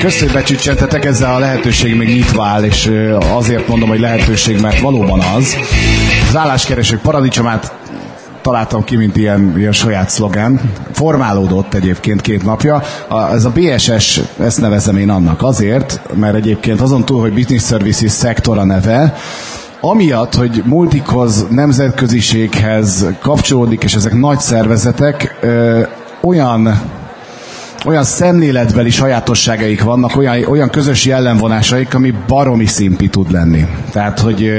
Köszönöm, becsüccsentetek, ezzel a lehetőség még nyitva áll, és azért mondom, hogy lehetőség, mert valóban az. Az álláskeresők paradicsomát találtam ki, mint ilyen, ilyen saját szlogán. Formálódott egyébként két napja. A, ez a BSS, ezt nevezem én annak azért, mert egyébként azon túl, hogy Business Services szektora neve, amiatt, hogy multikhoz, nemzetköziséghez kapcsolódik, és ezek nagy szervezetek, ö, olyan olyan szemléletbeli sajátosságaik vannak, olyan, olyan közös jellemvonásaik, ami baromi szimpi tud lenni. Tehát, hogy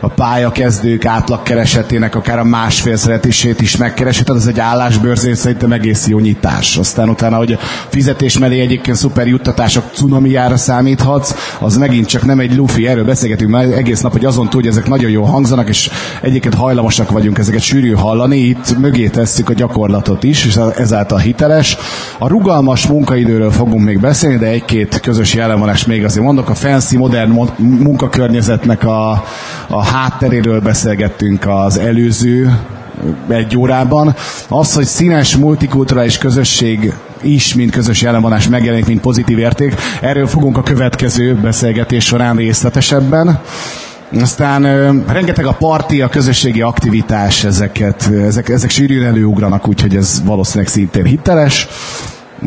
a pályakezdők átlagkeresetének akár a másfél szeretését is megkeresi, tehát ez egy állásbőrzén szerintem egész jó nyitás. Aztán utána, hogy a fizetés mellé egyébként szuper juttatások cunamiára számíthatsz, az megint csak nem egy lufi, erről beszélgetünk már egész nap, hogy azon túl, hogy ezek nagyon jó hangzanak, és egyébként hajlamosak vagyunk ezeket sűrű hallani, itt mögé tesszük a gyakorlatot is, és ezáltal hiteles. A rugalmas munkaidőről fogunk még beszélni, de egy-két közös jellemvonás még azért mondok. A fancy, modern munkakörnyezetnek a, a hátteréről beszélgettünk az előző egy órában. Az, hogy színes multikulturális közösség is, mint közös jelenvonás megjelenik, mint pozitív érték. Erről fogunk a következő beszélgetés során részletesebben. Aztán ö, rengeteg a parti, a közösségi aktivitás, ezeket, ezek, ezek sűrűn előugranak, úgyhogy ez valószínűleg szintén hiteles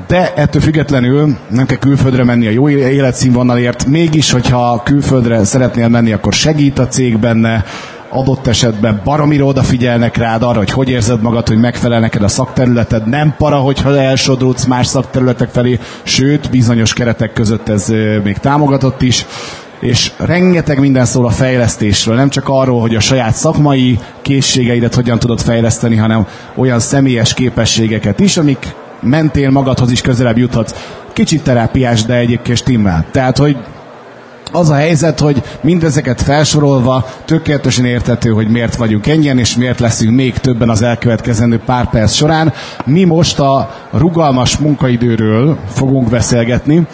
de ettől függetlenül nem kell külföldre menni a jó életszínvonalért, mégis, hogyha külföldre szeretnél menni, akkor segít a cég benne, adott esetben baromira odafigyelnek rád arra, hogy hogy érzed magad, hogy megfelel neked a szakterületed, nem para, hogyha elsodródsz más szakterületek felé, sőt, bizonyos keretek között ez még támogatott is. És rengeteg minden szól a fejlesztésről, nem csak arról, hogy a saját szakmai készségeidet hogyan tudod fejleszteni, hanem olyan személyes képességeket is, amik mentén magadhoz is közelebb juthatsz. Kicsit terápiás, de egyébként stimmel. Tehát, hogy az a helyzet, hogy mindezeket felsorolva tökéletesen értető, hogy miért vagyunk ennyien, és miért leszünk még többen az elkövetkezendő pár perc során. Mi most a rugalmas munkaidőről fogunk beszélgetni,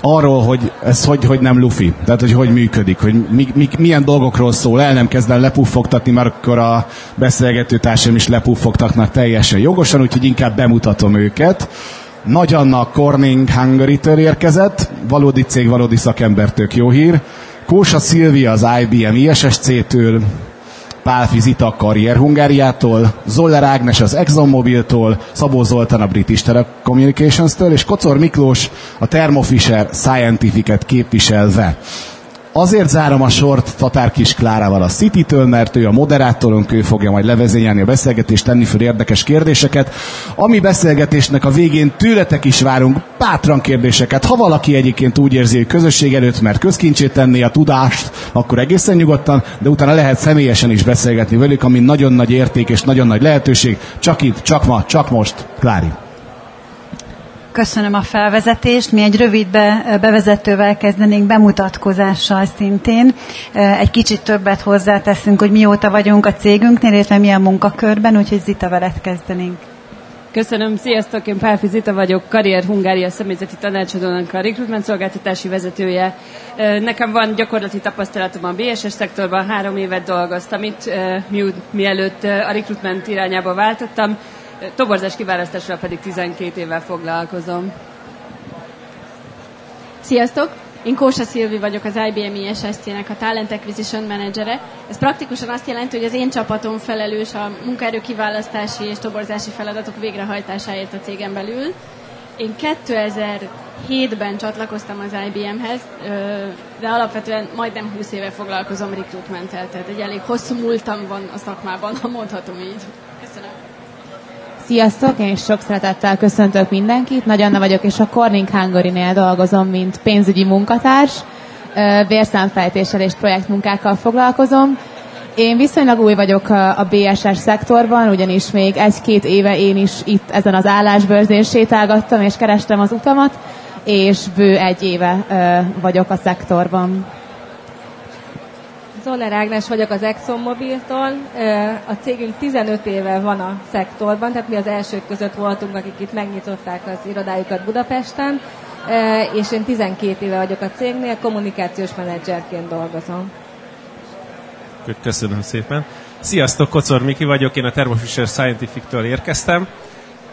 arról, hogy ez hogy, hogy nem lufi, tehát hogy hogy működik, hogy mi, mi, milyen dolgokról szól, el nem kezdem lepuffogtatni, mert akkor a beszélgető társam is lepuffogtatnak teljesen jogosan, úgyhogy inkább bemutatom őket. Nagy Anna Corning Hungary-től érkezett, valódi cég, valódi szakember, tök jó hír. Kósa Szilvia az IBM ISSC-től, Pálfi Zita a Karrier Hungáriától, Zoller Ágnes az ExxonMobil-tól, Szabó Zoltán a British Telecommunications-től, és Kocor Miklós a Thermo Fisher Scientific-et képviselve. Azért zárom a sort Tatár Kis Klárával a City-től, mert ő a moderátorunk, ő fogja majd levezényelni a beszélgetést, tenni föl érdekes kérdéseket. Ami beszélgetésnek a végén tőletek is várunk bátran kérdéseket. Ha valaki egyébként úgy érzi, hogy közösség előtt, mert közkincsét tenni a tudást, akkor egészen nyugodtan, de utána lehet személyesen is beszélgetni velük, ami nagyon nagy érték és nagyon nagy lehetőség. Csak itt, csak ma, csak most. Klári. Köszönöm a felvezetést. Mi egy rövid be, bevezetővel kezdenénk, bemutatkozással szintén. Egy kicsit többet hozzáteszünk, hogy mióta vagyunk a cégünknél, illetve milyen munkakörben, úgyhogy Zita veled kezdenénk. Köszönöm, sziasztok, én Pálfi Zita vagyok, Karrier Hungária személyzeti tanácsadónak a recruitment szolgáltatási vezetője. Nekem van gyakorlati tapasztalatom a BSS szektorban, három évet dolgoztam itt, mielőtt a recruitment irányába váltottam toborzás kiválasztásra pedig 12 évvel foglalkozom. Sziasztok! Én Kósa Szilvi vagyok, az IBM ISSC-nek a Talent Acquisition Managere. Ez praktikusan azt jelenti, hogy az én csapatom felelős a munkaerő kiválasztási és toborzási feladatok végrehajtásáért a cégen belül. Én 2007-ben csatlakoztam az IBM-hez, de alapvetően majdnem 20 éve foglalkozom recruitmenttel, tehát egy elég hosszú múltam van a szakmában, ha mondhatom így. Sziasztok, én sok szeretettel köszöntök mindenkit. Nagy Anna vagyok, és a Corning Hungary-nél dolgozom, mint pénzügyi munkatárs. Vérszámfejtéssel és projektmunkákkal foglalkozom. Én viszonylag új vagyok a BSS szektorban, ugyanis még egy-két éve én is itt ezen az állásbőrzén sétálgattam, és kerestem az utamat, és bő egy éve vagyok a szektorban. Zoller Ágnes vagyok az ExxonMobil-tól. A cégünk 15 éve van a szektorban, tehát mi az elsők között voltunk, akik itt megnyitották az irodájukat Budapesten, és én 12 éve vagyok a cégnél, kommunikációs menedzserként dolgozom. Köszönöm szépen. Sziasztok, Kocor Miki vagyok, én a Thermo Fisher Scientific-től érkeztem.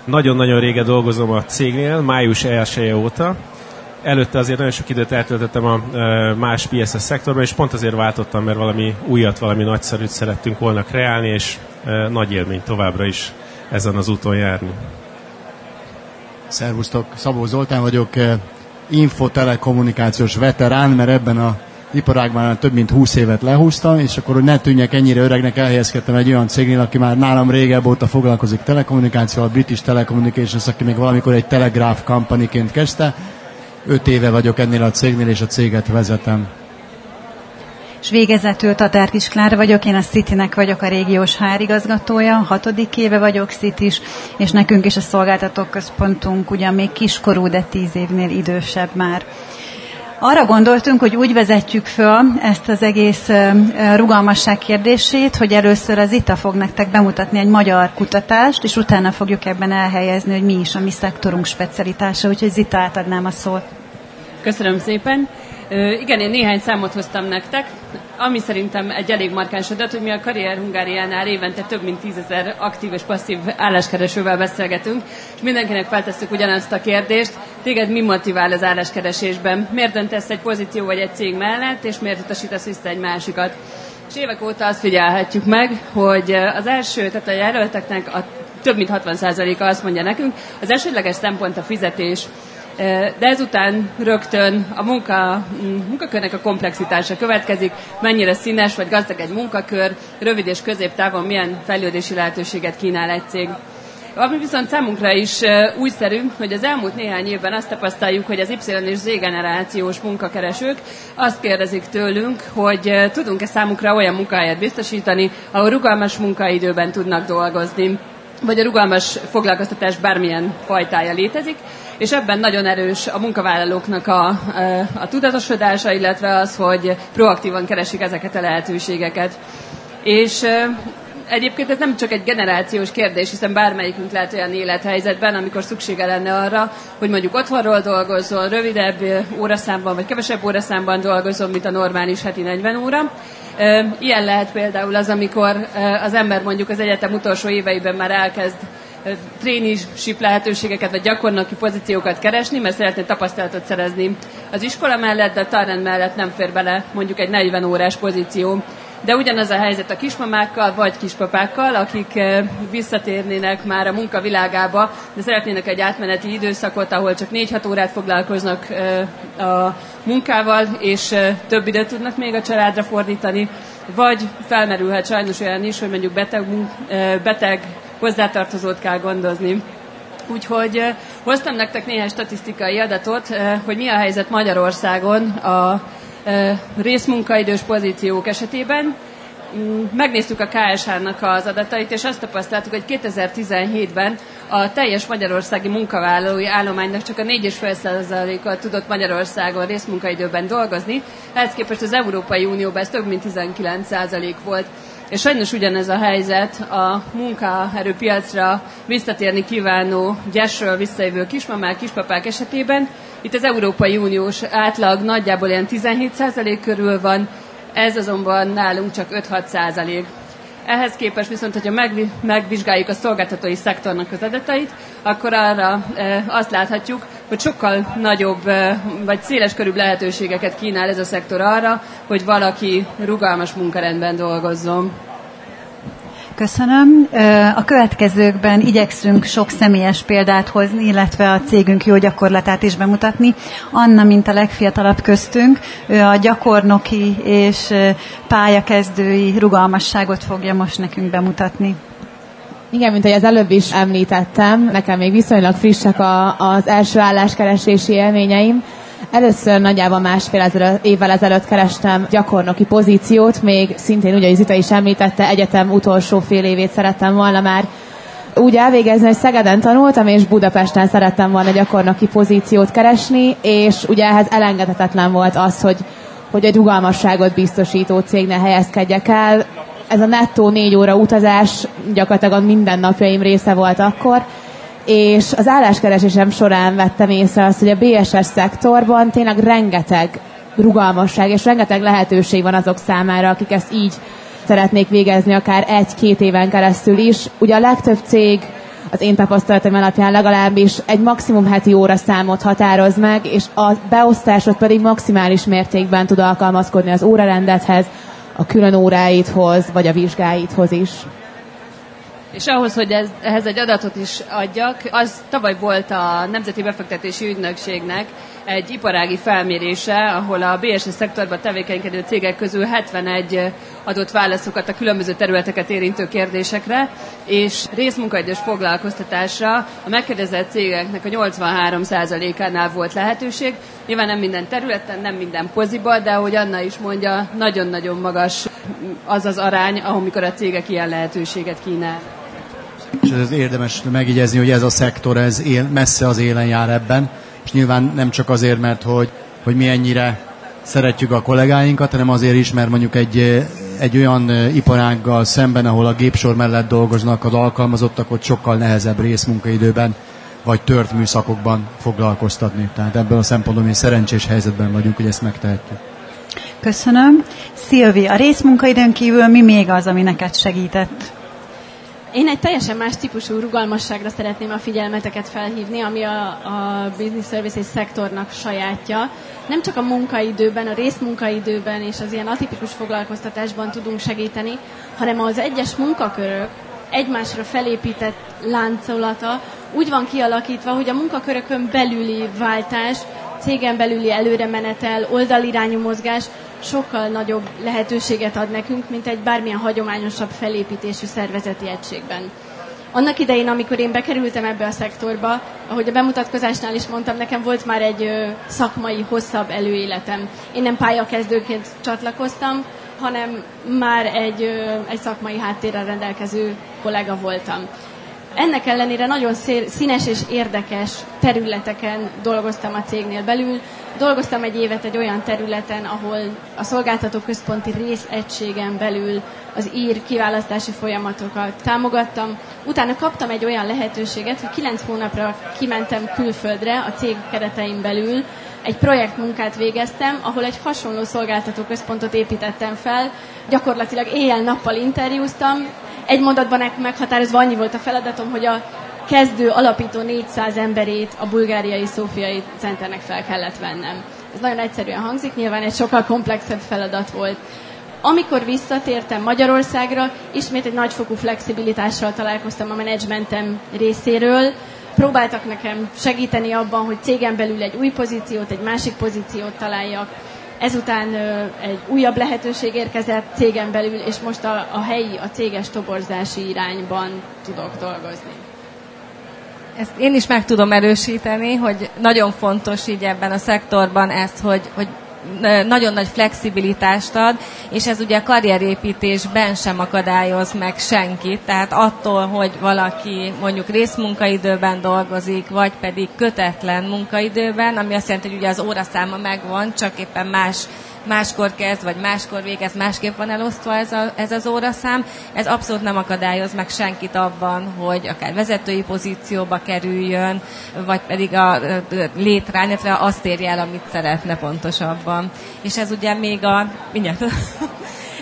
Nagyon-nagyon régen dolgozom a cégnél, május 1 óta előtte azért nagyon sok időt eltöltöttem a más PSS szektorban, és pont azért váltottam, mert valami újat, valami nagyszerűt szerettünk volna kreálni, és nagy élmény továbbra is ezen az úton járni. Szervusztok, Szabó Zoltán vagyok, infotelekommunikációs veterán, mert ebben a iparágban több mint 20 évet lehúztam, és akkor, hogy ne tűnjek ennyire öregnek, elhelyezkedtem egy olyan cégnél, aki már nálam régebb óta foglalkozik telekommunikációval, a British Telecommunications, aki még valamikor egy Telegraph companyként kezdte. Öt éve vagyok ennél a cégnél, és a céget vezetem. És végezetül Tatár Kisklár vagyok, én a Citynek vagyok a régiós hárigazgatója, hatodik éve vagyok Citys, és nekünk is a szolgáltatók központunk ugyan még kiskorú, de tíz évnél idősebb már. Arra gondoltunk, hogy úgy vezetjük föl ezt az egész rugalmasság kérdését, hogy először az ITA fog nektek bemutatni egy magyar kutatást, és utána fogjuk ebben elhelyezni, hogy mi is a mi szektorunk specialitása, úgyhogy Zita átadnám a szót. Köszönöm szépen. Igen, én néhány számot hoztam nektek, ami szerintem egy elég markáns adat, hogy mi a Karrier Hungáriánál évente több mint tízezer aktív és passzív álláskeresővel beszélgetünk, és mindenkinek feltesszük ugyanazt a kérdést, téged mi motivál az álláskeresésben? Miért döntesz egy pozíció vagy egy cég mellett, és miért utasítasz vissza egy másikat? És évek óta azt figyelhetjük meg, hogy az első, tehát a jelölteknek a több mint 60%-a azt mondja nekünk, az elsődleges szempont a fizetés. De ezután rögtön a munka, munkakörnek a komplexitása következik, mennyire színes vagy gazdag egy munkakör, rövid és középtávon milyen fejlődési lehetőséget kínál egy cég. Ami viszont számunkra is újszerű, hogy az elmúlt néhány évben azt tapasztaljuk, hogy az Y és Z generációs munkakeresők azt kérdezik tőlünk, hogy tudunk-e számukra olyan munkahelyet biztosítani, ahol rugalmas munkaidőben tudnak dolgozni. Vagy a rugalmas foglalkoztatás bármilyen fajtája létezik, és ebben nagyon erős a munkavállalóknak a, a, tudatosodása, illetve az, hogy proaktívan keresik ezeket a lehetőségeket. És egyébként ez nem csak egy generációs kérdés, hiszen bármelyikünk lehet olyan élethelyzetben, amikor szüksége lenne arra, hogy mondjuk otthonról dolgozzon, rövidebb óraszámban vagy kevesebb óraszámban dolgozzon, mint a normális heti 40 óra. Ilyen lehet például az, amikor az ember mondjuk az egyetem utolsó éveiben már elkezd tréniship lehetőségeket, vagy gyakornoki pozíciókat keresni, mert szeretné tapasztalatot szerezni az iskola mellett, de a Tarrend mellett nem fér bele mondjuk egy 40 órás pozíció. De ugyanaz a helyzet a kismamákkal, vagy kispapákkal, akik visszatérnének már a munkavilágába, de szeretnének egy átmeneti időszakot, ahol csak 4-6 órát foglalkoznak a munkával, és több időt tudnak még a családra fordítani, vagy felmerülhet sajnos olyan is, hogy mondjuk beteg, beteg hozzátartozót kell gondozni. Úgyhogy hoztam nektek néhány statisztikai adatot, hogy mi a helyzet Magyarországon a részmunkaidős pozíciók esetében. Mm, megnéztük a KSH-nak az adatait, és azt tapasztaltuk, hogy 2017-ben a teljes magyarországi munkavállalói állománynak csak a 4,5%-a tudott Magyarországon részmunkaidőben dolgozni, ehhez képest az Európai Unióban ez több mint 19% volt. És sajnos ugyanez a helyzet a munkaerőpiacra visszatérni kívánó gyesről visszajövő kismamák, kispapák esetében. Itt az Európai Uniós átlag nagyjából ilyen 17% körül van, ez azonban nálunk csak 5-6%. Ehhez képest viszont, hogyha megvizsgáljuk a szolgáltatói szektornak az adatait, akkor arra e, azt láthatjuk, hogy sokkal nagyobb vagy széles körűbb lehetőségeket kínál ez a szektor arra, hogy valaki rugalmas munkarendben dolgozzon. Köszönöm. A következőkben igyekszünk sok személyes példát hozni, illetve a cégünk jó gyakorlatát is bemutatni. Anna, mint a legfiatalabb köztünk, ő a gyakornoki és pályakezdői rugalmasságot fogja most nekünk bemutatni. Igen, mint ahogy az előbb is említettem, nekem még viszonylag frissek a, az első álláskeresési élményeim. Először nagyjából másfél ezelőtt, évvel ezelőtt kerestem gyakornoki pozíciót, még szintén ugye, Zita is említette, egyetem utolsó fél évét szerettem volna már úgy elvégezni, hogy Szegeden tanultam, és Budapesten szerettem volna gyakornoki pozíciót keresni, és ugye ehhez elengedhetetlen volt az, hogy, hogy egy rugalmasságot biztosító cégnél helyezkedjek el. Ez a nettó négy óra utazás gyakorlatilag a mindennapjaim része volt akkor, és az álláskeresésem során vettem észre azt, hogy a BSS szektorban tényleg rengeteg rugalmasság és rengeteg lehetőség van azok számára, akik ezt így szeretnék végezni akár egy-két éven keresztül is. Ugye a legtöbb cég az én tapasztalatom alapján legalábbis egy maximum heti óra számot határoz meg, és a beosztásod pedig maximális mértékben tud alkalmazkodni az órarendethez, a külön óráidhoz, vagy a vizsgáidhoz is. És ahhoz, hogy ez, ehhez egy adatot is adjak, az tavaly volt a Nemzeti Befektetési Ügynökségnek egy iparági felmérése, ahol a BSS szektorban tevékenykedő cégek közül 71 adott válaszokat a különböző területeket érintő kérdésekre, és részmunkaidős foglalkoztatásra a megkérdezett cégeknek a 83%-ánál volt lehetőség. Nyilván nem minden területen, nem minden poziba, de ahogy Anna is mondja, nagyon-nagyon magas az az arány, amikor a cégek ilyen lehetőséget kínál. És ez érdemes megjegyezni, hogy ez a szektor ez él, messze az élen jár ebben, és nyilván nem csak azért, mert hogy, hogy mi ennyire szeretjük a kollégáinkat, hanem azért is, mert mondjuk egy, egy olyan iparággal szemben, ahol a gépsor mellett dolgoznak az alkalmazottak, hogy sokkal nehezebb részmunkaidőben vagy tört műszakokban foglalkoztatni. Tehát ebből a szempontból mi szerencsés helyzetben vagyunk, hogy ezt megtehetjük. Köszönöm. Szilvi, a részmunkaidőn kívül mi még az, ami neked segített? Én egy teljesen más típusú rugalmasságra szeretném a figyelmeteket felhívni, ami a, a business services szektornak sajátja. Nem csak a munkaidőben, a részmunkaidőben és az ilyen atipikus foglalkoztatásban tudunk segíteni, hanem az egyes munkakörök egymásra felépített láncolata úgy van kialakítva, hogy a munkakörökön belüli váltás, cégen belüli előre menetel, oldalirányú mozgás sokkal nagyobb lehetőséget ad nekünk, mint egy bármilyen hagyományosabb felépítésű szervezeti egységben. Annak idején, amikor én bekerültem ebbe a szektorba, ahogy a bemutatkozásnál is mondtam, nekem volt már egy szakmai, hosszabb előéletem. Én nem pályakezdőként csatlakoztam, hanem már egy, egy szakmai háttérrel rendelkező kollega voltam. Ennek ellenére nagyon színes és érdekes területeken dolgoztam a cégnél belül. Dolgoztam egy évet egy olyan területen, ahol a szolgáltató központi részegységen belül az ír kiválasztási folyamatokat támogattam. Utána kaptam egy olyan lehetőséget, hogy kilenc hónapra kimentem külföldre a cég keretein belül, egy projektmunkát végeztem, ahol egy hasonló szolgáltató központot építettem fel. Gyakorlatilag éjjel-nappal interjúztam, egy mondatban meghatározva annyi volt a feladatom, hogy a kezdő alapító 400 emberét a bulgáriai szófiai centernek fel kellett vennem. Ez nagyon egyszerűen hangzik, nyilván egy sokkal komplexebb feladat volt. Amikor visszatértem Magyarországra, ismét egy nagyfokú flexibilitással találkoztam a menedzsmentem részéről. Próbáltak nekem segíteni abban, hogy cégen belül egy új pozíciót, egy másik pozíciót találjak Ezután egy újabb lehetőség érkezett cégen belül, és most a, a helyi, a céges toborzási irányban tudok dolgozni. Ezt én is meg tudom erősíteni, hogy nagyon fontos így ebben a szektorban ez, hogy, hogy nagyon nagy flexibilitást ad, és ez ugye a karrierépítésben sem akadályoz meg senkit, tehát attól, hogy valaki mondjuk részmunkaidőben dolgozik, vagy pedig kötetlen munkaidőben, ami azt jelenti, hogy ugye az óraszáma megvan, csak éppen más máskor kezd, vagy máskor végez, másképp van elosztva ez, a, ez az óraszám. Ez abszolút nem akadályoz meg senkit abban, hogy akár vezetői pozícióba kerüljön, vagy pedig a létrán, illetve azt érje el, amit szeretne pontosabban. És ez ugye még a... Mindjárt.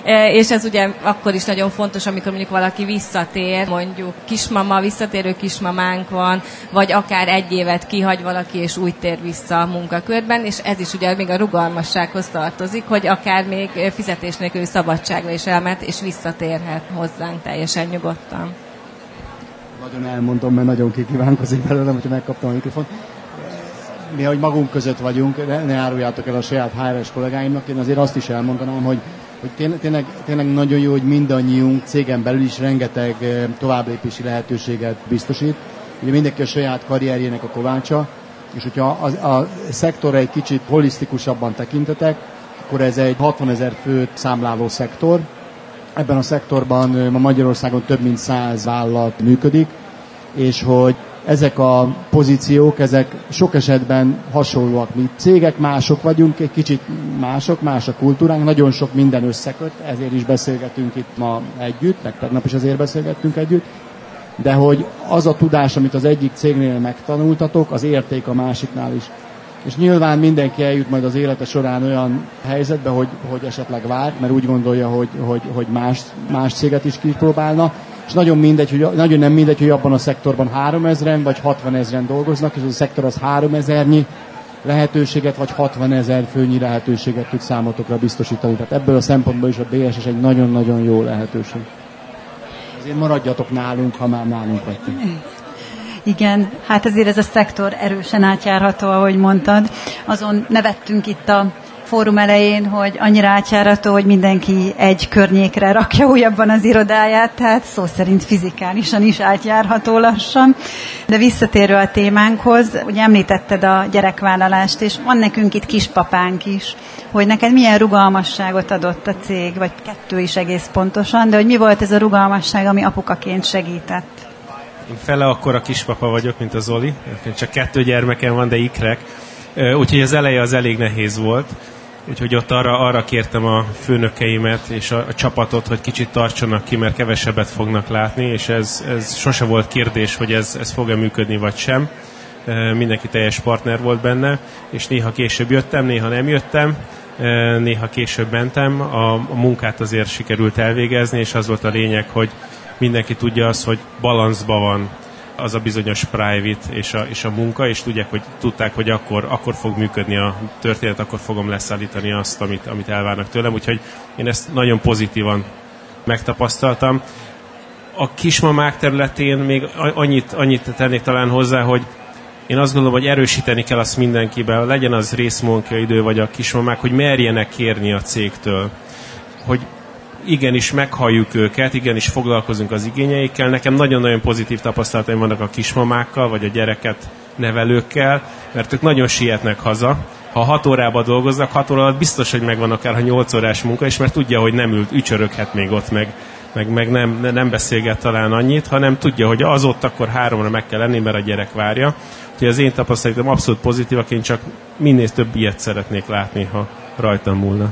E, és ez ugye akkor is nagyon fontos, amikor mondjuk valaki visszatér, mondjuk kismama, visszatérő kismamánk van, vagy akár egy évet kihagy valaki, és úgy tér vissza a munkakörben, és ez is ugye még a rugalmassághoz tartozik, hogy akár még fizetés nélküli szabadságra is elment, és visszatérhet hozzánk teljesen nyugodtan. Nagyon elmondom, mert nagyon kikívánkozik belőlem, hogyha megkaptam a mikrofont mi, hogy magunk között vagyunk, ne, ne áruljátok el a saját HR-es kollégáimnak, én azért azt is elmondanám, hogy hogy tényleg, tényleg, nagyon jó, hogy mindannyiunk cégen belül is rengeteg eh, továbblépési lehetőséget biztosít. Ugye mindenki a saját karrierjének a kovácsa, és hogyha a, a szektorra egy kicsit holisztikusabban tekintetek, akkor ez egy 60 ezer főt számláló szektor. Ebben a szektorban eh, ma Magyarországon több mint 100 vállalat működik, és hogy ezek a pozíciók, ezek sok esetben hasonlóak, mi cégek, mások vagyunk, egy kicsit mások, más a kultúránk, nagyon sok minden összeköt, ezért is beszélgetünk itt ma együtt, meg tegnap is azért beszélgettünk együtt, de hogy az a tudás, amit az egyik cégnél megtanultatok, az érték a másiknál is. és nyilván mindenki eljut majd az élete során olyan helyzetbe, hogy, hogy esetleg vált, mert úgy gondolja, hogy, hogy, hogy más, más céget is kipróbálna, és nagyon, mindegy, hogy, nagyon nem mindegy, hogy abban a szektorban 3000-en vagy 60 ezeren dolgoznak, és az a szektor az 3000-nyi lehetőséget, vagy 60 ezer főnyi lehetőséget tud számotokra biztosítani. Tehát ebből a szempontból is a BSS egy nagyon-nagyon jó lehetőség. Ezért maradjatok nálunk, ha már nálunk vagytok. Igen, hát azért ez a szektor erősen átjárható, ahogy mondtad. Azon nevettünk itt a fórum elején, hogy annyira átjárató, hogy mindenki egy környékre rakja újabban az irodáját, tehát szó szerint fizikálisan is átjárható lassan. De visszatérő a témánkhoz, ugye említetted a gyerekvállalást, és van nekünk itt kispapánk is, hogy neked milyen rugalmasságot adott a cég, vagy kettő is egész pontosan, de hogy mi volt ez a rugalmasság, ami apukaként segített? Én fele akkor a kispapa vagyok, mint a Zoli. Csak kettő gyermekem van, de ikrek. Úgyhogy az eleje az elég nehéz volt. Úgyhogy ott arra, arra kértem a főnökeimet és a, a csapatot, hogy kicsit tartsanak ki, mert kevesebbet fognak látni, és ez, ez sose volt kérdés, hogy ez, ez fog-e működni, vagy sem. Mindenki teljes partner volt benne, és néha később jöttem, néha nem jöttem, néha később mentem. A, a munkát azért sikerült elvégezni, és az volt a lényeg, hogy mindenki tudja azt, hogy balanszban van az a bizonyos private és a, és a munka, és tudják, hogy tudták, hogy akkor, akkor fog működni a történet, akkor fogom leszállítani azt, amit, amit elvárnak tőlem, úgyhogy én ezt nagyon pozitívan megtapasztaltam. A kismamák területén még annyit, annyit tennék talán hozzá, hogy én azt gondolom, hogy erősíteni kell azt mindenkiben, legyen az részmunkaidő vagy a kismamák, hogy merjenek kérni a cégtől. Hogy igenis meghalljuk őket, igenis foglalkozunk az igényeikkel. Nekem nagyon-nagyon pozitív tapasztalataim vannak a kismamákkal, vagy a gyereket nevelőkkel, mert ők nagyon sietnek haza. Ha 6 órában dolgoznak, 6 óra alatt biztos, hogy megvan akár ha 8 órás munka, és mert tudja, hogy nem ült, ücsöröghet még ott, meg, meg, meg nem, nem beszélget talán annyit, hanem tudja, hogy az ott akkor háromra meg kell lenni, mert a gyerek várja. Úgyhogy az én tapasztalatom abszolút pozitívak, én csak minél több ilyet szeretnék látni, ha rajtam múlna.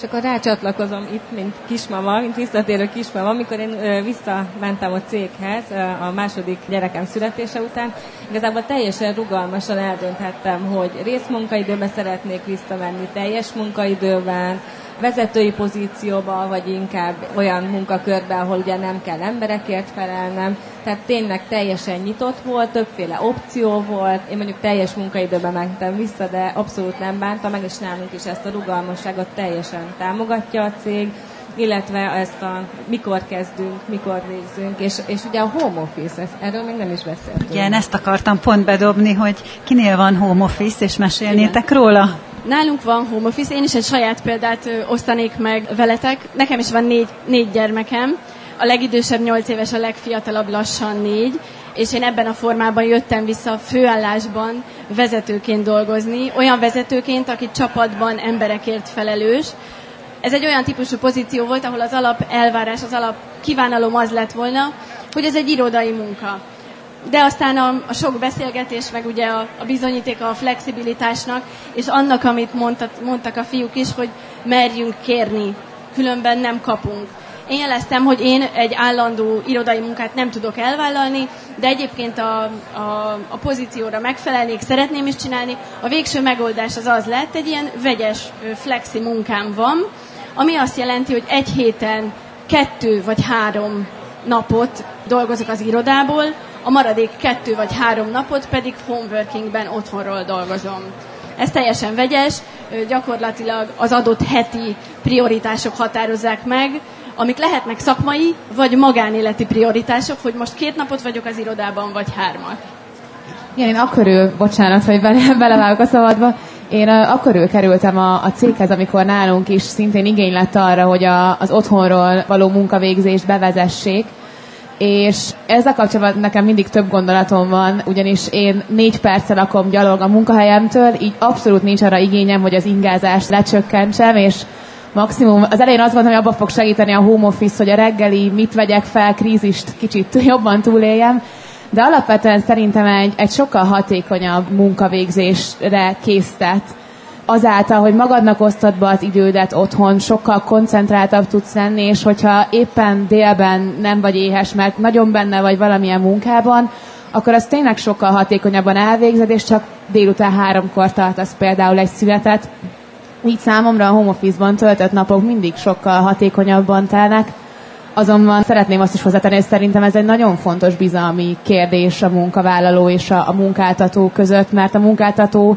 És akkor rácsatlakozom itt, mint kismama, mint visszatérő kismama, amikor én visszamentem a céghez a második gyerekem születése után, igazából teljesen rugalmasan eldönthettem, hogy részmunkaidőben szeretnék visszamenni, teljes munkaidőben, vezetői pozícióba, vagy inkább olyan munkakörbe, ahol ugye nem kell emberekért felelnem. Tehát tényleg teljesen nyitott volt, többféle opció volt. Én mondjuk teljes munkaidőben mentem vissza, de abszolút nem bántam meg, és nálunk is ezt a rugalmasságot teljesen támogatja a cég illetve ezt a mikor kezdünk, mikor végzünk, és, és ugye a home office, ezt, erről még nem is beszéltünk. Igen, ezt akartam pont bedobni, hogy kinél van home office, és mesélnétek Igen. róla? Nálunk van home office, én is egy saját példát osztanék meg veletek. Nekem is van négy, négy gyermekem, a legidősebb nyolc éves, a legfiatalabb lassan négy, és én ebben a formában jöttem vissza főállásban vezetőként dolgozni, olyan vezetőként, aki csapatban emberekért felelős. Ez egy olyan típusú pozíció volt, ahol az alap elvárás, az alap kívánalom az lett volna, hogy ez egy irodai munka de aztán a, a sok beszélgetés, meg ugye a, a bizonyítéka a flexibilitásnak, és annak, amit mondtat, mondtak a fiúk is, hogy merjünk kérni, különben nem kapunk. Én jeleztem, hogy én egy állandó irodai munkát nem tudok elvállalni, de egyébként a, a, a pozícióra megfelelnék, szeretném is csinálni. A végső megoldás az az lett, egy ilyen vegyes flexi munkám van, ami azt jelenti, hogy egy héten kettő vagy három napot dolgozok az irodából, a maradék kettő vagy három napot pedig homeworkingben otthonról dolgozom. Ez teljesen vegyes, gyakorlatilag az adott heti prioritások határozzák meg, amik lehetnek szakmai vagy magánéleti prioritások, hogy most két napot vagyok az irodában, vagy hármat. Igen, én akkor ő, bocsánat, hogy bele, belevágok a szabadba, én akkor ő kerültem a, a céghez, amikor nálunk is szintén igény lett arra, hogy a, az otthonról való munkavégzést bevezessék, és ezzel kapcsolatban nekem mindig több gondolatom van, ugyanis én négy perccel lakom gyalog a munkahelyemtől, így abszolút nincs arra igényem, hogy az ingázást lecsökkentsem, és maximum, az elején azt gondolom, hogy abba fog segíteni a home office, hogy a reggeli mit vegyek fel, krízist kicsit jobban túléljem, de alapvetően szerintem egy, egy sokkal hatékonyabb munkavégzésre késztet azáltal, hogy magadnak osztod be az idődet otthon, sokkal koncentráltabb tudsz lenni, és hogyha éppen délben nem vagy éhes, mert nagyon benne vagy valamilyen munkában, akkor az tényleg sokkal hatékonyabban elvégzed, és csak délután háromkor tartasz például egy születet. Így számomra a home office-ban töltött napok mindig sokkal hatékonyabban telnek, Azonban szeretném azt is hozzátenni, hogy szerintem ez egy nagyon fontos bizalmi kérdés a munkavállaló és a, a munkáltató között, mert a munkáltató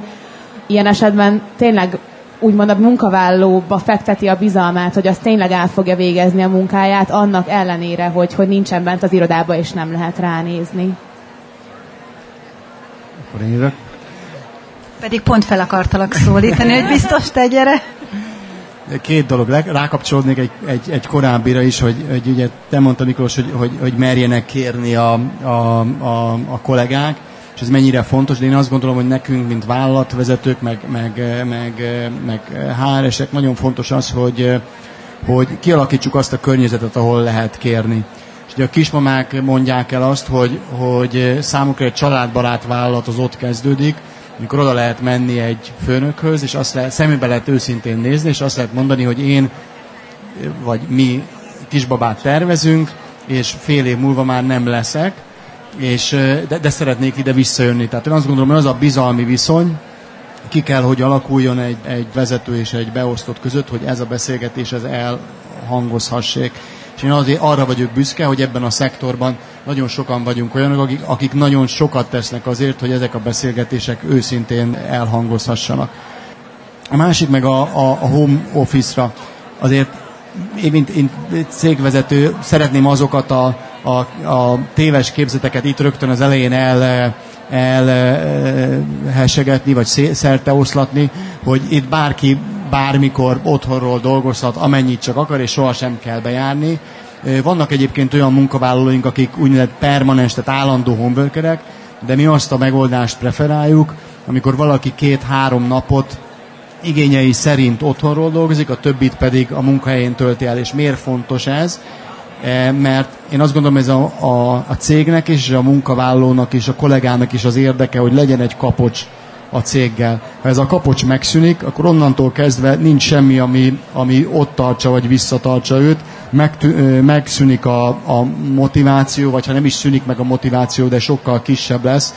ilyen esetben tényleg úgymond a munkavállalóba fekteti a bizalmát, hogy az tényleg el fogja végezni a munkáját, annak ellenére, hogy, hogy nincsen bent az irodába, és nem lehet ránézni. Akkor én Pedig pont fel akartalak szólítani, hogy biztos te gyere. Két dolog, rákapcsolódnék egy, egy, egy korábbira is, hogy, hogy ugye te mondta Miklós, hogy, hogy, hogy merjenek kérni a, a, a, a kollégák, ez mennyire fontos, de én azt gondolom, hogy nekünk, mint vállalatvezetők, meg, meg, meg, meg HR-esek, nagyon fontos az, hogy, hogy kialakítsuk azt a környezetet, ahol lehet kérni. És ugye a kismamák mondják el azt, hogy, hogy számukra egy családbarát vállalat az ott kezdődik, amikor oda lehet menni egy főnökhöz, és azt lehet, szemébe lehet őszintén nézni, és azt lehet mondani, hogy én, vagy mi kisbabát tervezünk, és fél év múlva már nem leszek, és, de, de szeretnék ide visszajönni. Tehát én azt gondolom, hogy az a bizalmi viszony, ki kell, hogy alakuljon egy, egy vezető és egy beosztott között, hogy ez a beszélgetés ez elhangozhassék. És én azért arra vagyok büszke, hogy ebben a szektorban nagyon sokan vagyunk olyanok, akik, akik nagyon sokat tesznek azért, hogy ezek a beszélgetések őszintén elhangozhassanak. A másik meg a, a, a home office-ra. Azért én, mint, én cégvezető szeretném azokat a, a, a téves képzeteket itt rögtön az elején el, elhessegetni, vagy szerteoszlatni, hogy itt bárki bármikor otthonról dolgozhat, amennyit csak akar, és sohasem kell bejárni. Vannak egyébként olyan munkavállalóink, akik úgynevezett permanens, tehát állandó homeworkerek, de mi azt a megoldást preferáljuk, amikor valaki két-három napot igényei szerint otthonról dolgozik, a többit pedig a munkahelyén tölti el. És miért fontos ez? Mert én azt gondolom, ez a, a, a cégnek és a munkavállalónak és a kollégának is az érdeke, hogy legyen egy kapocs a céggel. Ha ez a kapocs megszűnik, akkor onnantól kezdve nincs semmi, ami, ami ott tartsa vagy visszatartsa őt, Megtű, megszűnik a, a motiváció, vagy ha nem is szűnik meg a motiváció, de sokkal kisebb lesz,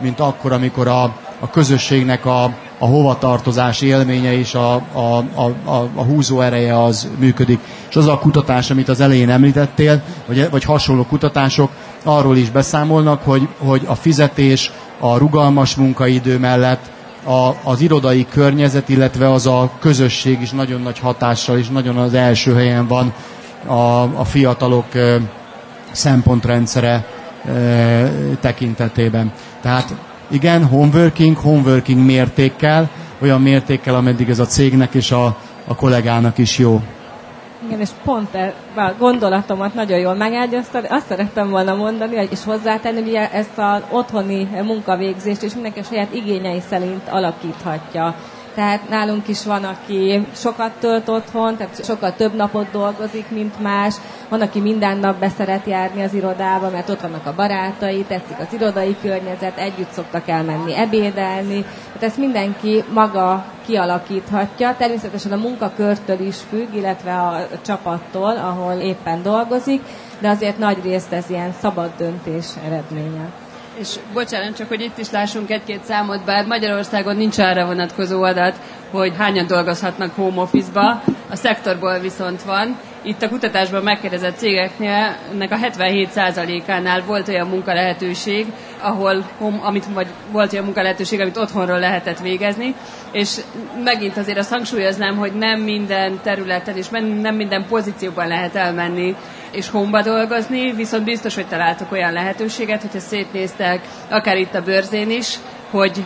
mint akkor, amikor a, a közösségnek a, a hovatartozás élménye és a, a, a, a, a húzó ereje az működik. És az a kutatás, amit az elején említettél, vagy, vagy hasonló kutatások arról is beszámolnak, hogy, hogy a fizetés, a rugalmas munkaidő mellett a, az irodai környezet, illetve az a közösség is nagyon nagy hatással, és nagyon az első helyen van a, a fiatalok e, szempontrendszere tekintetében. Tehát igen, homeworking, homeworking mértékkel, olyan mértékkel, ameddig ez a cégnek és a, a kollégának is jó. Igen, és pont e, a gondolatomat nagyon jól megágyaztad. Azt szerettem volna mondani, és hozzátenni, hogy ezt az otthoni munkavégzést és mindenki a saját igényei szerint alakíthatja. Tehát nálunk is van, aki sokat tölt otthon, tehát sokkal több napot dolgozik, mint más. Van, aki minden nap beszeret járni az irodába, mert ott vannak a barátai, tetszik az irodai környezet, együtt szoktak elmenni ebédelni. Tehát ezt mindenki maga kialakíthatja. Természetesen a munkakörtől is függ, illetve a csapattól, ahol éppen dolgozik, de azért nagy részt ez ilyen szabad döntés eredménye. És bocsánat, csak hogy itt is lássunk egy-két számot, bár Magyarországon nincs arra vonatkozó adat, hogy hányan dolgozhatnak home office-ba, a szektorból viszont van. Itt a kutatásban megkérdezett cégeknél ennek a 77%-ánál volt olyan munkalehetőség, ahol amit, vagy volt olyan munkalehetőség, amit otthonról lehetett végezni, és megint azért azt hangsúlyoznám, hogy nem minden területen és nem minden pozícióban lehet elmenni és homba dolgozni, viszont biztos, hogy találtok olyan lehetőséget, hogyha szétnéztek, akár itt a bőrzén is, hogy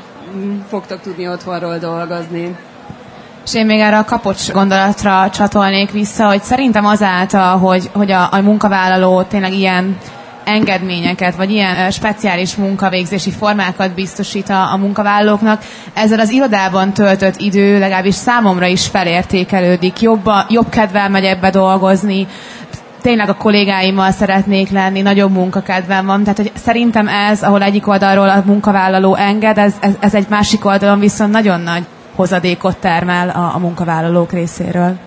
fogtok tudni otthonról dolgozni. És én még erre a kapocs gondolatra csatolnék vissza, hogy szerintem azáltal, hogy, hogy a, a munkavállaló tényleg ilyen engedményeket, vagy ilyen speciális munkavégzési formákat biztosít a, a munkavállalóknak, ezzel az irodában töltött idő legalábbis számomra is felértékelődik. Jobb, a, jobb kedvel megy ebbe dolgozni, tényleg a kollégáimmal szeretnék lenni, nagyobb munkakedvem van. Tehát hogy szerintem ez, ahol egyik oldalról a munkavállaló enged, ez, ez, ez egy másik oldalon viszont nagyon nagy hozadékot termel a, a munkavállalók részéről.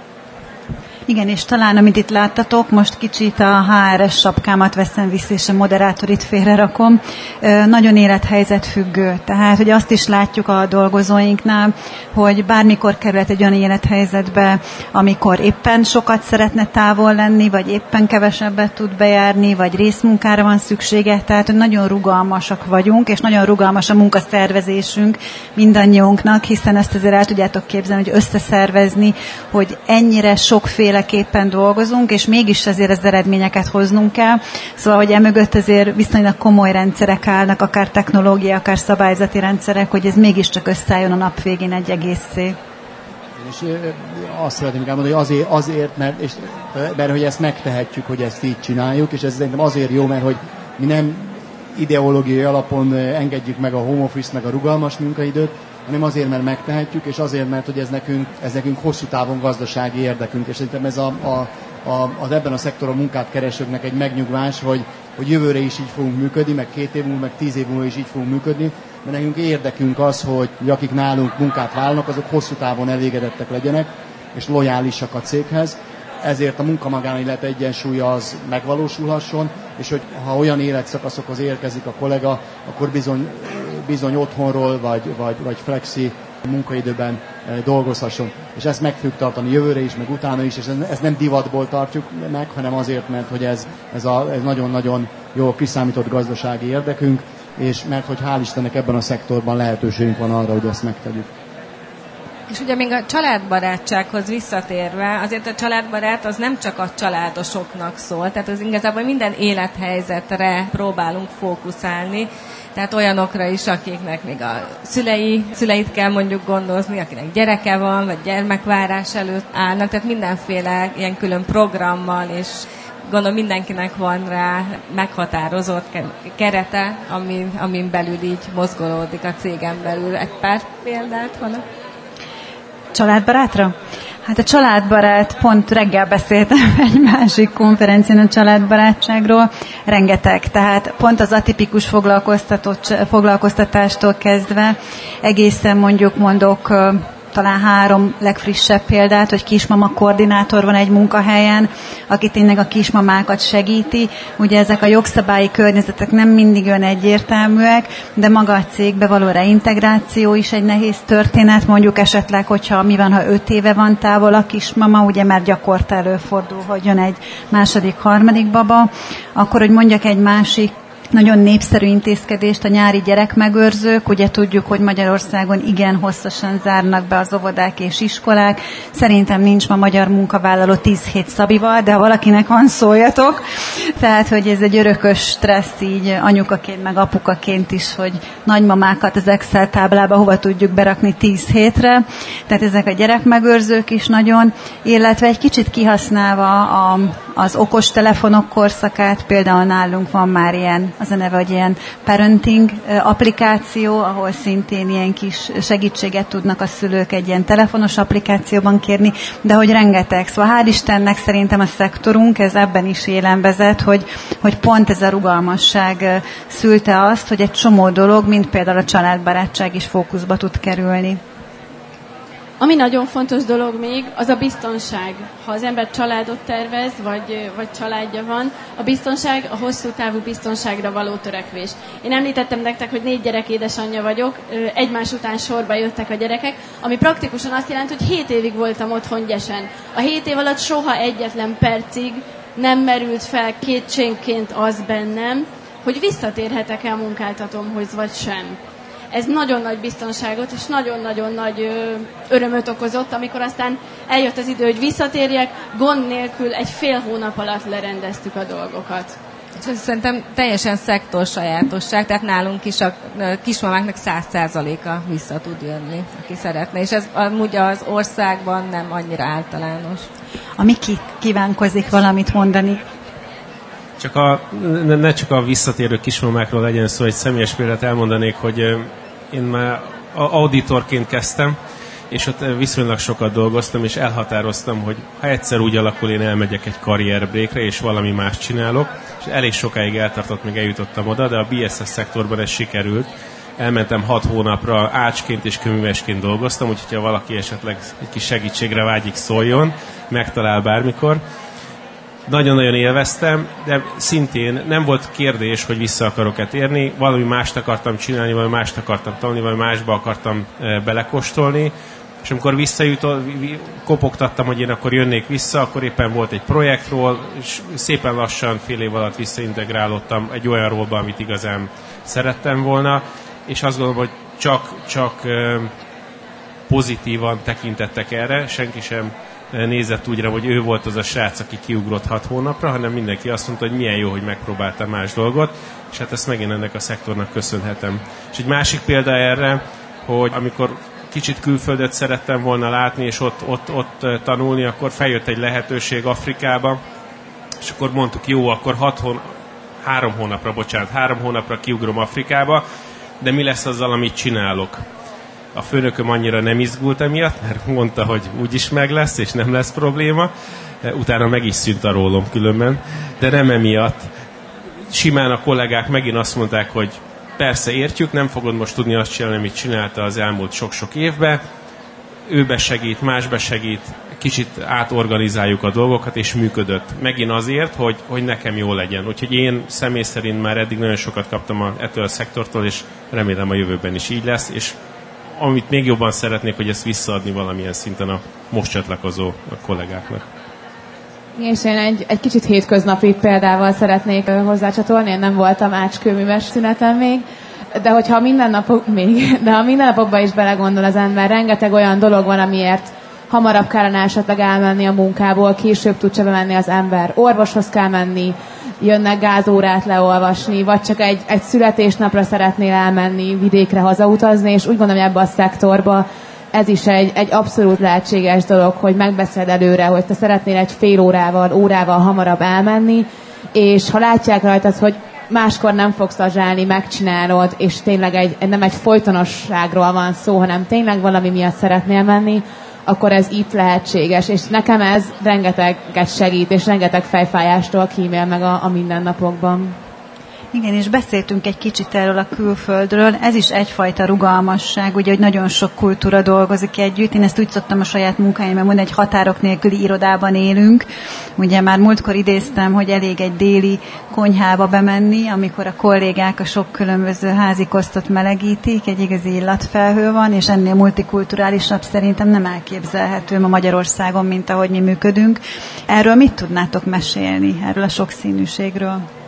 Igen, és talán, amit itt láttatok, most kicsit a HRS sapkámat veszem vissza, és a moderátorit félrerakom. Nagyon élethelyzet függő. Tehát, hogy azt is látjuk a dolgozóinknál, hogy bármikor került egy olyan élethelyzetbe, amikor éppen sokat szeretne távol lenni, vagy éppen kevesebbet tud bejárni, vagy részmunkára van szüksége. Tehát, hogy nagyon rugalmasak vagyunk, és nagyon rugalmas a munkaszervezésünk mindannyiunknak, hiszen ezt azért el tudjátok képzelni, hogy összeszervezni, hogy ennyire sokféle sokféleképpen dolgozunk, és mégis azért az eredményeket hoznunk kell. Szóval, hogy emögött azért viszonylag komoly rendszerek állnak, akár technológia, akár szabályzati rendszerek, hogy ez mégiscsak összeálljon a nap végén egy egészé. És azt szeretném elmondani, hogy azért, azért mert, és, mert hogy ezt megtehetjük, hogy ezt így csináljuk, és ez szerintem azért jó, mert hogy mi nem ideológiai alapon engedjük meg a home office, meg a rugalmas munkaidőt, hanem azért, mert megtehetjük, és azért, mert hogy ez nekünk, ez nekünk hosszú távon gazdasági érdekünk, és szerintem ez a, a, a, az ebben a szektoron munkát keresőknek egy megnyugvás, hogy, hogy jövőre is így fogunk működni, meg két év múlva, meg tíz év múlva is így fogunk működni, mert nekünk érdekünk az, hogy, akik nálunk munkát vállalnak, azok hosszú távon elégedettek legyenek, és lojálisak a céghez, ezért a munkamagánélet egyensúly az megvalósulhasson, és hogy ha olyan életszakaszokhoz érkezik a kollega, akkor bizony, bizony otthonról vagy, vagy, vagy flexi munkaidőben eh, dolgozhasson. És ezt meg fogjuk tartani jövőre is, meg utána is, és ezt nem divatból tartjuk meg, hanem azért, mert hogy ez, ez, a, ez nagyon-nagyon jó kiszámított gazdasági érdekünk, és mert hogy hál' Istennek ebben a szektorban lehetőségünk van arra, hogy ezt megtegyük. És ugye még a családbarátsághoz visszatérve, azért a családbarát az nem csak a családosoknak szól, tehát az igazából minden élethelyzetre próbálunk fókuszálni, tehát olyanokra is, akiknek még a szülei, szüleit kell mondjuk gondozni, akinek gyereke van, vagy gyermekvárás előtt állnak, tehát mindenféle ilyen külön programmal és gondolom mindenkinek van rá meghatározott kerete, amin, amin belül így mozgolódik a cégen belül. Egy pár példát van? Családbarátra? Hát a családbarát, pont reggel beszéltem egy másik konferencián a családbarátságról, rengeteg, tehát pont az atipikus foglalkoztatástól kezdve egészen mondjuk mondok talán három legfrissebb példát, hogy kismama koordinátor van egy munkahelyen, aki tényleg a kismamákat segíti. Ugye ezek a jogszabályi környezetek nem mindig olyan egyértelműek, de maga a cégbe való reintegráció is egy nehéz történet. Mondjuk esetleg, hogyha mi van, ha öt éve van távol a kismama, ugye már gyakorta előfordul, hogy jön egy második, harmadik baba, akkor, hogy mondjak egy másik nagyon népszerű intézkedést a nyári gyerekmegőrzők. Ugye tudjuk, hogy Magyarországon igen hosszasan zárnak be az óvodák és iskolák. Szerintem nincs ma magyar munkavállaló 10 hét Szabival, de ha valakinek van, szóljatok. Tehát, hogy ez egy örökös stressz így anyukaként, meg apukaként is, hogy nagymamákat az Excel táblába hova tudjuk berakni 10 hétre. Tehát ezek a gyerekmegőrzők is nagyon, illetve egy kicsit kihasználva a, az okos telefonok korszakát, például nálunk van már ilyen az a neve, hogy ilyen parenting applikáció, ahol szintén ilyen kis segítséget tudnak a szülők egy ilyen telefonos applikációban kérni, de hogy rengeteg. Szóval hál' Istennek szerintem a szektorunk ez ebben is élen vezet, hogy, hogy pont ez a rugalmasság szülte azt, hogy egy csomó dolog, mint például a családbarátság is fókuszba tud kerülni. Ami nagyon fontos dolog még, az a biztonság. Ha az ember családot tervez, vagy, vagy családja van, a biztonság a hosszú távú biztonságra való törekvés. Én említettem nektek, hogy négy gyerek édesanyja vagyok, egymás után sorba jöttek a gyerekek, ami praktikusan azt jelenti, hogy hét évig voltam otthon gyesen. A hét év alatt soha egyetlen percig nem merült fel kétségként az bennem, hogy visszatérhetek-e a munkáltatómhoz, vagy sem ez nagyon nagy biztonságot és nagyon-nagyon nagy örömöt okozott, amikor aztán eljött az idő, hogy visszatérjek, gond nélkül egy fél hónap alatt lerendeztük a dolgokat. És ez szerintem teljesen szektor sajátosság, tehát nálunk is a kismamáknak száz százaléka vissza tud jönni, aki szeretne, és ez amúgy az országban nem annyira általános. A Miki kívánkozik valamit mondani. Csak a, ne, ne csak a visszatérő kismamákról legyen szó, egy személyes példát elmondanék, hogy én már auditorként kezdtem, és ott viszonylag sokat dolgoztam, és elhatároztam, hogy ha egyszer úgy alakul, én elmegyek egy karrierbrékre, és valami más csinálok, és elég sokáig eltartott, még eljutottam oda, de a BSS szektorban ez sikerült, elmentem hat hónapra ácsként és köművesként dolgoztam, úgyhogy ha valaki esetleg egy kis segítségre vágyik szóljon, megtalál bármikor. Nagyon-nagyon élveztem, de szintén nem volt kérdés, hogy vissza akarok-e térni. Valami mást akartam csinálni, valami mást akartam tanulni, valami másba akartam e, belekostolni. És amikor visszajutott, kopogtattam, hogy én akkor jönnék vissza, akkor éppen volt egy projektról, és szépen lassan fél év alatt visszaintegrálódtam egy olyan rólba, amit igazán szerettem volna, és azt gondolom, hogy csak, csak pozitívan tekintettek erre, senki sem nézett úgy hogy ő volt az a srác, aki kiugrott hat hónapra, hanem mindenki azt mondta, hogy milyen jó, hogy megpróbálta más dolgot, és hát ezt megint ennek a szektornak köszönhetem. És egy másik példa erre, hogy amikor kicsit külföldet szerettem volna látni, és ott, ott, ott tanulni, akkor feljött egy lehetőség Afrikába, és akkor mondtuk, jó, akkor hat hón, három hónapra, bocsánat, három hónapra kiugrom Afrikába, de mi lesz azzal, amit csinálok? A főnököm annyira nem izgult emiatt, mert mondta, hogy úgyis meg lesz, és nem lesz probléma. Utána meg is szűnt a rólom különben, de nem emiatt. Simán a kollégák megint azt mondták, hogy persze értjük, nem fogod most tudni azt csinálni, amit csinálta az elmúlt sok-sok évben, ő besegít, más besegít, kicsit átorganizáljuk a dolgokat, és működött. Megint azért, hogy, hogy nekem jó legyen. Úgyhogy én személy szerint már eddig nagyon sokat kaptam a, ettől a szektortól, és remélem a jövőben is így lesz, és amit még jobban szeretnék, hogy ezt visszaadni valamilyen szinten a most csatlakozó kollégáknak. És én egy, egy kicsit hétköznapi példával szeretnék hozzácsatolni, én nem voltam ácskőműves szüneten még, de hogyha minden napok még, de ha minden napokban is belegondol az ember, rengeteg olyan dolog van, amiért hamarabb kellene esetleg elmenni a munkából, később tud bemenni az ember, orvoshoz kell menni, jönnek gázórát leolvasni, vagy csak egy, egy születésnapra szeretnél elmenni, vidékre hazautazni, és úgy gondolom, hogy ebbe a szektorba ez is egy, egy abszolút lehetséges dolog, hogy megbeszéled előre, hogy te szeretnél egy fél órával, órával hamarabb elmenni, és ha látják rajtad, hogy máskor nem fogsz azsálni, megcsinálod, és tényleg egy, nem egy folytonosságról van szó, hanem tényleg valami miatt szeretnél menni, akkor ez itt lehetséges, és nekem ez rengeteget segít, és rengeteg fejfájástól kímél meg a, a mindennapokban. Igen, és beszéltünk egy kicsit erről a külföldről. Ez is egyfajta rugalmasság, ugye, hogy nagyon sok kultúra dolgozik együtt. Én ezt úgy szoktam a saját munkáimban mondani, egy határok nélküli irodában élünk. Ugye már múltkor idéztem, hogy elég egy déli konyhába bemenni, amikor a kollégák a sok különböző házi kosztot melegítik, egy igazi illatfelhő van, és ennél multikulturálisabb szerintem nem elképzelhető ma Magyarországon, mint ahogy mi működünk. Erről mit tudnátok mesélni, erről a sokszínűségről?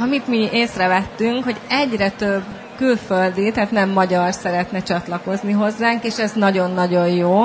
Amit mi észrevettünk, hogy egyre több külföldi, tehát nem magyar szeretne csatlakozni hozzánk, és ez nagyon-nagyon jó.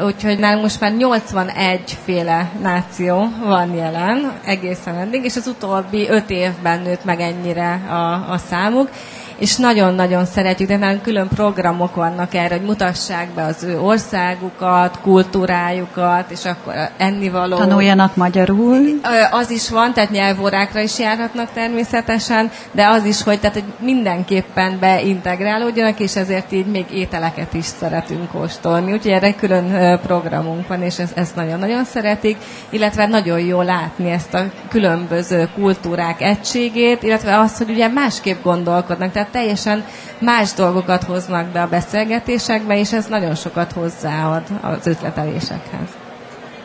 Úgyhogy nálunk most már 81 féle náció van jelen egészen eddig, és az utóbbi 5 évben nőtt meg ennyire a, a számuk és nagyon-nagyon szeretjük, de nagyon külön programok vannak erre, hogy mutassák be az ő országukat, kultúrájukat, és akkor ennivaló. Tanuljanak magyarul. Az is van, tehát nyelvórákra is járhatnak természetesen, de az is, hogy, tehát, hogy mindenképpen beintegrálódjanak, és ezért így még ételeket is szeretünk kóstolni. Úgyhogy erre külön programunk van, és ezt, ezt nagyon-nagyon szeretik, illetve nagyon jó látni ezt a különböző kultúrák egységét, illetve azt, hogy ugye másképp gondolkodnak. Tehát teljesen más dolgokat hoznak be a beszélgetésekbe, és ez nagyon sokat hozzáad az ötletelésekhez.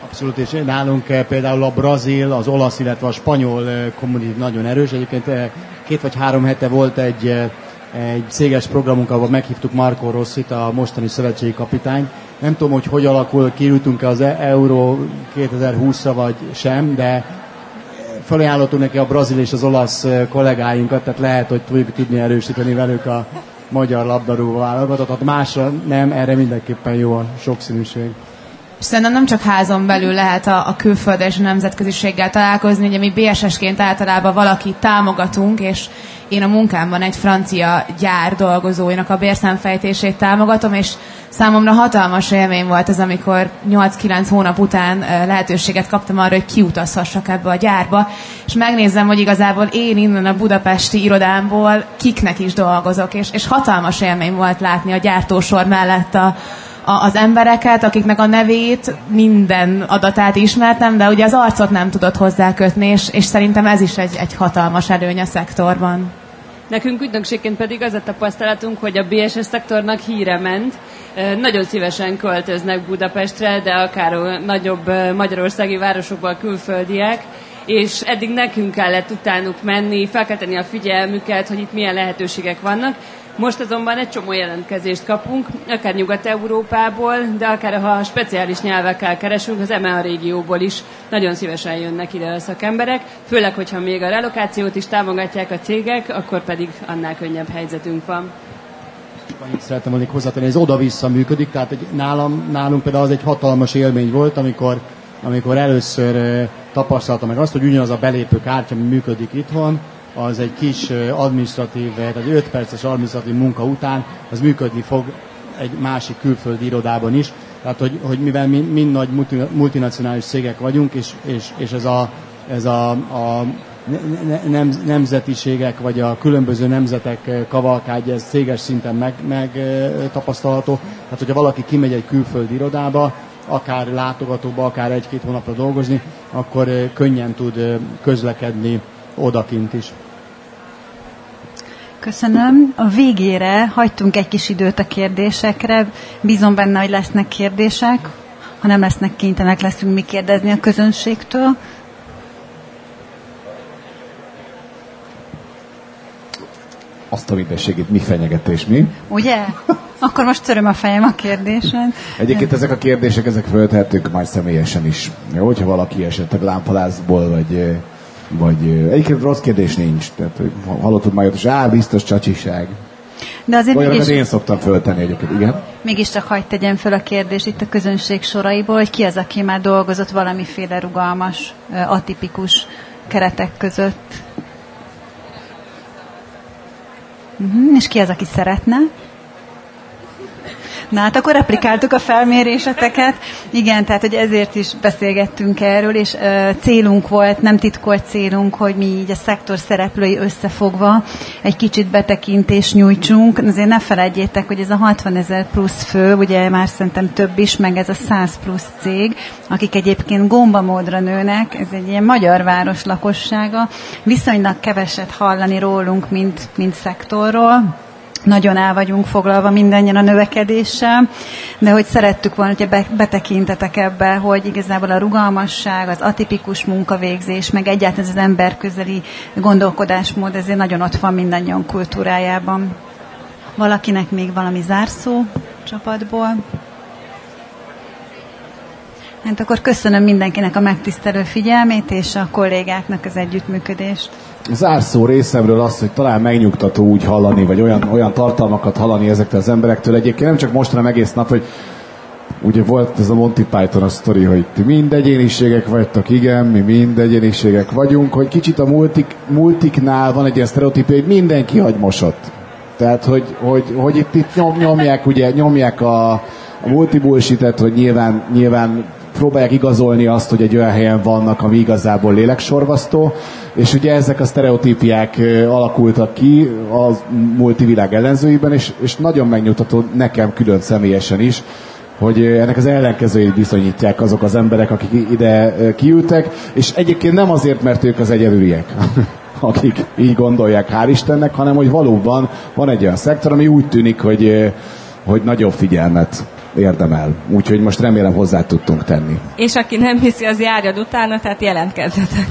Abszolút, és nálunk eh, például a brazil, az olasz, illetve a spanyol eh, kommunit nagyon erős. Egyébként eh, két vagy három hete volt egy, egy céges programunk, ahol meghívtuk Marco Rossit, a mostani szövetségi kapitány. Nem tudom, hogy hogy alakul, kirültünk az e- Euró 2020-ra vagy sem, de felajánlottunk neki a brazil és az olasz kollégáinkat, tehát lehet, hogy tudjuk tudni erősíteni velük a magyar labdarúgó válogatott, másra nem, erre mindenképpen jó a sokszínűség. És szerintem nem csak házon belül lehet a, a külföld és a nemzetköziséggel találkozni, ugye mi BSS-ként általában valaki támogatunk, és én a munkámban egy francia gyár dolgozóinak a bérszámfejtését támogatom, és számomra hatalmas élmény volt ez, amikor 8-9 hónap után lehetőséget kaptam arra, hogy kiutazhassak ebbe a gyárba, és megnézem, hogy igazából én innen a budapesti irodámból kiknek is dolgozok, és, és hatalmas élmény volt látni a gyártósor mellett a, a, az embereket, akiknek a nevét, minden adatát ismertem, de ugye az arcot nem tudott hozzákötni, és, és szerintem ez is egy, egy hatalmas előny a szektorban. Nekünk ügynökségként pedig az a tapasztalatunk, hogy a BSS szektornak híre ment. Nagyon szívesen költöznek Budapestre, de akár nagyobb magyarországi városokból külföldiek, és eddig nekünk kellett utánuk menni, felkelteni a figyelmüket, hogy itt milyen lehetőségek vannak. Most azonban egy csomó jelentkezést kapunk, akár Nyugat-Európából, de akár ha speciális nyelvekkel keresünk, az EMEA régióból is nagyon szívesen jönnek ide a szakemberek, főleg, hogyha még a relokációt is támogatják a cégek, akkor pedig annál könnyebb helyzetünk van. Annyit szerettem volna hozzátenni, ez oda-vissza működik, tehát egy, nálam, nálunk például az egy hatalmas élmény volt, amikor, amikor először tapasztaltam meg azt, hogy ugyanaz a belépő kártya, ami működik itthon, az egy kis administratív, tehát 5 perces administratív munka után, az működni fog egy másik külföldi irodában is. Tehát, hogy, hogy mivel mi mind nagy multinacionális cégek vagyunk, és, és, és ez a, ez a, a nem, nemzetiségek, vagy a különböző nemzetek kavalkádja, ez céges szinten meg, meg tapasztalható. Tehát, hogyha valaki kimegy egy külföldi irodába, akár látogatóba, akár egy-két hónapra dolgozni, akkor könnyen tud közlekedni odakint is. Köszönöm. A végére hagytunk egy kis időt a kérdésekre. Bízom benne, hogy lesznek kérdések. Ha nem lesznek kénytelenek, leszünk mi kérdezni a közönségtől. Azt a mindenségét mi fenyegetés, mi? Ugye? Akkor most töröm a fejem a kérdésen. Egyébként ezek a kérdések, ezek föltehetők majd személyesen is. Jó, hogyha valaki esetleg lámpalászból, vagy vagy egyébként rossz kérdés nincs. Tehát hallottad már hogy á, biztos csacsiság. De azért Olyanokat mégis... én szoktam föltenni egyébként, igen. Mégiscsak hagyd tegyem föl a kérdést itt a közönség soraiból, hogy ki az, aki már dolgozott valamiféle rugalmas, atipikus keretek között. Uh-huh. És ki az, aki szeretne? Na hát akkor replikáltuk a felméréseteket. Igen, tehát hogy ezért is beszélgettünk erről, és uh, célunk volt, nem titkolt célunk, hogy mi így a szektor szereplői összefogva egy kicsit betekintést nyújtsunk. Azért ne felejtjétek, hogy ez a 60 ezer plusz fő, ugye már szerintem több is, meg ez a 100 plusz cég, akik egyébként gombamódra nőnek, ez egy ilyen magyar város lakossága. Viszonylag keveset hallani rólunk, mint, mint szektorról nagyon el vagyunk foglalva mindannyian a növekedéssel, de hogy szerettük volna, hogy betekintetek ebbe, hogy igazából a rugalmasság, az atipikus munkavégzés, meg egyáltalán az emberközeli gondolkodásmód, ezért nagyon ott van mindannyian kultúrájában. Valakinek még valami zárszó csapatból? Hát akkor köszönöm mindenkinek a megtisztelő figyelmét, és a kollégáknak az együttműködést zárszó részemről az, hogy talán megnyugtató úgy hallani, vagy olyan, olyan tartalmakat hallani ezektől az emberektől. Egyébként nem csak most, egész nap, hogy ugye volt ez a Monty Python a sztori, hogy ti mind egyéniségek vagytok, igen, mi mind egyéniségek vagyunk, hogy kicsit a multik, multiknál van egy ilyen sztereotípia, hogy mindenki mosott. Tehát, hogy, hogy, hogy itt, itt nyom, nyomják, ugye, nyomják a, a multibullshit hogy nyilván, nyilván próbálják igazolni azt, hogy egy olyan helyen vannak, ami igazából léleksorvasztó, és ugye ezek a sztereotípiák alakultak ki a multivilág ellenzőiben, és, és nagyon megnyugtató nekem külön személyesen is, hogy ennek az ellenkezőjét bizonyítják azok az emberek, akik ide kiültek, és egyébként nem azért, mert ők az egyedüliek, akik így gondolják, hál' Istennek, hanem hogy valóban van egy olyan szektor, ami úgy tűnik, hogy, hogy nagyobb figyelmet érdemel. Úgyhogy most remélem hozzá tudtunk tenni. És aki nem hiszi, az járjad utána, tehát jelentkezzetek.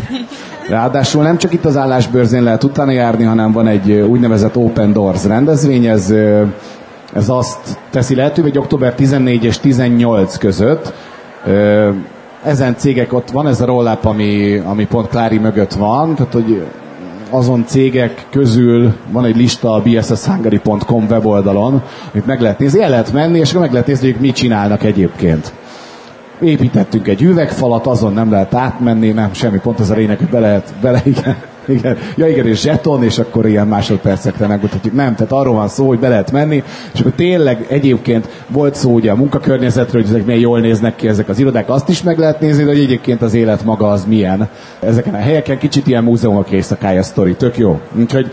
Ráadásul nem csak itt az állásbőrzén lehet utána járni, hanem van egy úgynevezett Open Doors rendezvény, ez, ez azt teszi lehetővé, hogy október 14 és 18 között ezen cégek, ott van ez a roll ami, ami pont Klári mögött van, tehát hogy azon cégek közül van egy lista a bsshungary.com weboldalon, amit meg lehet nézni, el lehet menni, és meg lehet nézni, hogy mit csinálnak egyébként. Építettünk egy üvegfalat, azon nem lehet átmenni, nem semmi, pont az a lényeg, hogy be lehet, bele, igen, igen. Ja igen, és zseton, és akkor ilyen másodpercekre megmutatjuk. Nem, tehát arról van szó, hogy be lehet menni, és akkor tényleg egyébként volt szó ugye a munkakörnyezetről, hogy ezek milyen jól néznek ki ezek az irodák, azt is meg lehet nézni, de hogy egyébként az élet maga az milyen. Ezeken a helyeken kicsit ilyen múzeumok éjszakája sztori, tök jó. Úgyhogy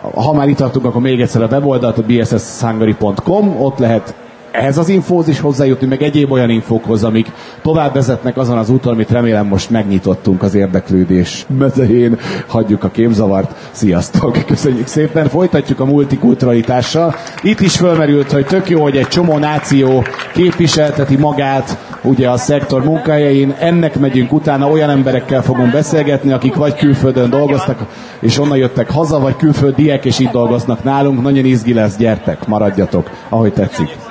ha már itt tartunk, akkor még egyszer a weboldalt, a bsshungary.com, ott lehet ehhez az infóhoz is hozzájutni, meg egyéb olyan infókhoz, amik tovább vezetnek azon az úton, amit remélem most megnyitottunk az érdeklődés mezején. Hagyjuk a képzavart. Sziasztok! Köszönjük szépen! Folytatjuk a multikulturalitással. Itt is fölmerült, hogy tök jó, hogy egy csomó náció képviselteti magát ugye a szektor munkájain. Ennek megyünk utána, olyan emberekkel fogunk beszélgetni, akik vagy külföldön dolgoztak, és onnan jöttek haza, vagy külföldiek, és itt dolgoznak nálunk. Nagyon izgi lesz, gyertek, maradjatok, ahogy tetszik.